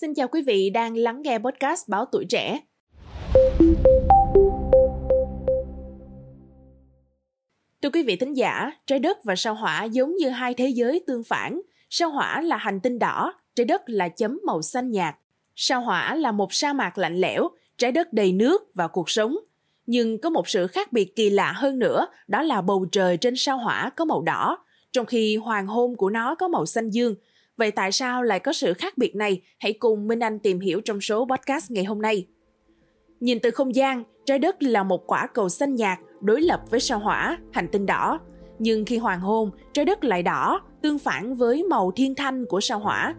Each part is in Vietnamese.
Xin chào quý vị đang lắng nghe podcast Báo Tuổi Trẻ. Thưa quý vị thính giả, trái đất và sao hỏa giống như hai thế giới tương phản. Sao hỏa là hành tinh đỏ, trái đất là chấm màu xanh nhạt. Sao hỏa là một sa mạc lạnh lẽo, trái đất đầy nước và cuộc sống. Nhưng có một sự khác biệt kỳ lạ hơn nữa, đó là bầu trời trên sao hỏa có màu đỏ, trong khi hoàng hôn của nó có màu xanh dương. Vậy tại sao lại có sự khác biệt này? Hãy cùng Minh Anh tìm hiểu trong số podcast ngày hôm nay. Nhìn từ không gian, trái đất là một quả cầu xanh nhạt đối lập với sao hỏa, hành tinh đỏ. Nhưng khi hoàng hôn, trái đất lại đỏ, tương phản với màu thiên thanh của sao hỏa.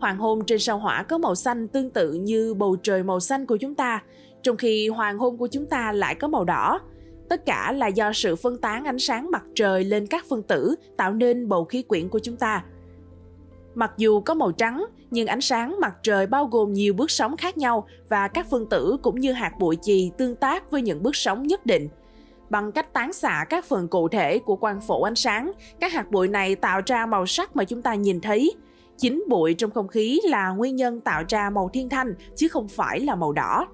Hoàng hôn trên sao hỏa có màu xanh tương tự như bầu trời màu xanh của chúng ta, trong khi hoàng hôn của chúng ta lại có màu đỏ. Tất cả là do sự phân tán ánh sáng mặt trời lên các phân tử tạo nên bầu khí quyển của chúng ta. Mặc dù có màu trắng, nhưng ánh sáng mặt trời bao gồm nhiều bước sóng khác nhau và các phân tử cũng như hạt bụi chì tương tác với những bước sóng nhất định. Bằng cách tán xạ các phần cụ thể của quang phổ ánh sáng, các hạt bụi này tạo ra màu sắc mà chúng ta nhìn thấy. Chính bụi trong không khí là nguyên nhân tạo ra màu thiên thanh chứ không phải là màu đỏ.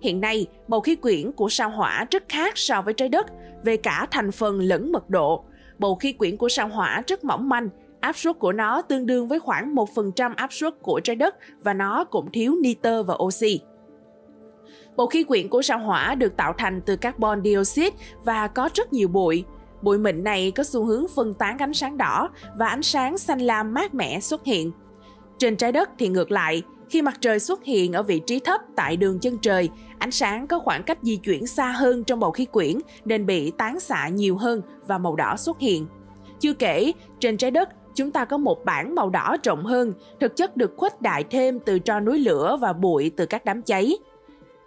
Hiện nay, bầu khí quyển của sao hỏa rất khác so với trái đất về cả thành phần lẫn mật độ. Bầu khí quyển của sao hỏa rất mỏng manh, áp suất của nó tương đương với khoảng 1% áp suất của trái đất và nó cũng thiếu nitơ và oxy. Bầu khí quyển của sao hỏa được tạo thành từ carbon dioxide và có rất nhiều bụi. Bụi mịn này có xu hướng phân tán ánh sáng đỏ và ánh sáng xanh lam mát mẻ xuất hiện. Trên trái đất thì ngược lại, khi mặt trời xuất hiện ở vị trí thấp tại đường chân trời, ánh sáng có khoảng cách di chuyển xa hơn trong bầu khí quyển nên bị tán xạ nhiều hơn và màu đỏ xuất hiện. Chưa kể, trên trái đất chúng ta có một bảng màu đỏ rộng hơn, thực chất được khuếch đại thêm từ tro núi lửa và bụi từ các đám cháy.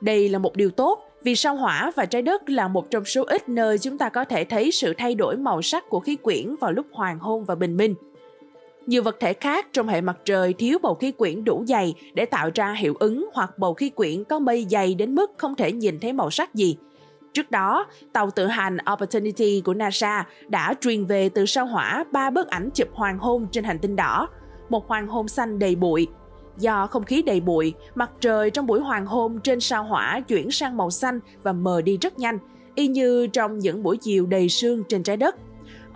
Đây là một điều tốt vì sao hỏa và trái đất là một trong số ít nơi chúng ta có thể thấy sự thay đổi màu sắc của khí quyển vào lúc hoàng hôn và bình minh. Nhiều vật thể khác trong hệ mặt trời thiếu bầu khí quyển đủ dày để tạo ra hiệu ứng hoặc bầu khí quyển có mây dày đến mức không thể nhìn thấy màu sắc gì. Trước đó, tàu tự hành Opportunity của NASA đã truyền về từ sao hỏa ba bức ảnh chụp hoàng hôn trên hành tinh đỏ, một hoàng hôn xanh đầy bụi. Do không khí đầy bụi, mặt trời trong buổi hoàng hôn trên sao hỏa chuyển sang màu xanh và mờ đi rất nhanh, y như trong những buổi chiều đầy sương trên trái đất.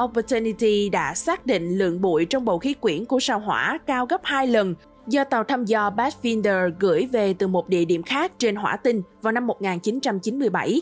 Opportunity đã xác định lượng bụi trong bầu khí quyển của sao hỏa cao gấp 2 lần do tàu thăm dò Pathfinder gửi về từ một địa điểm khác trên hỏa tinh vào năm 1997.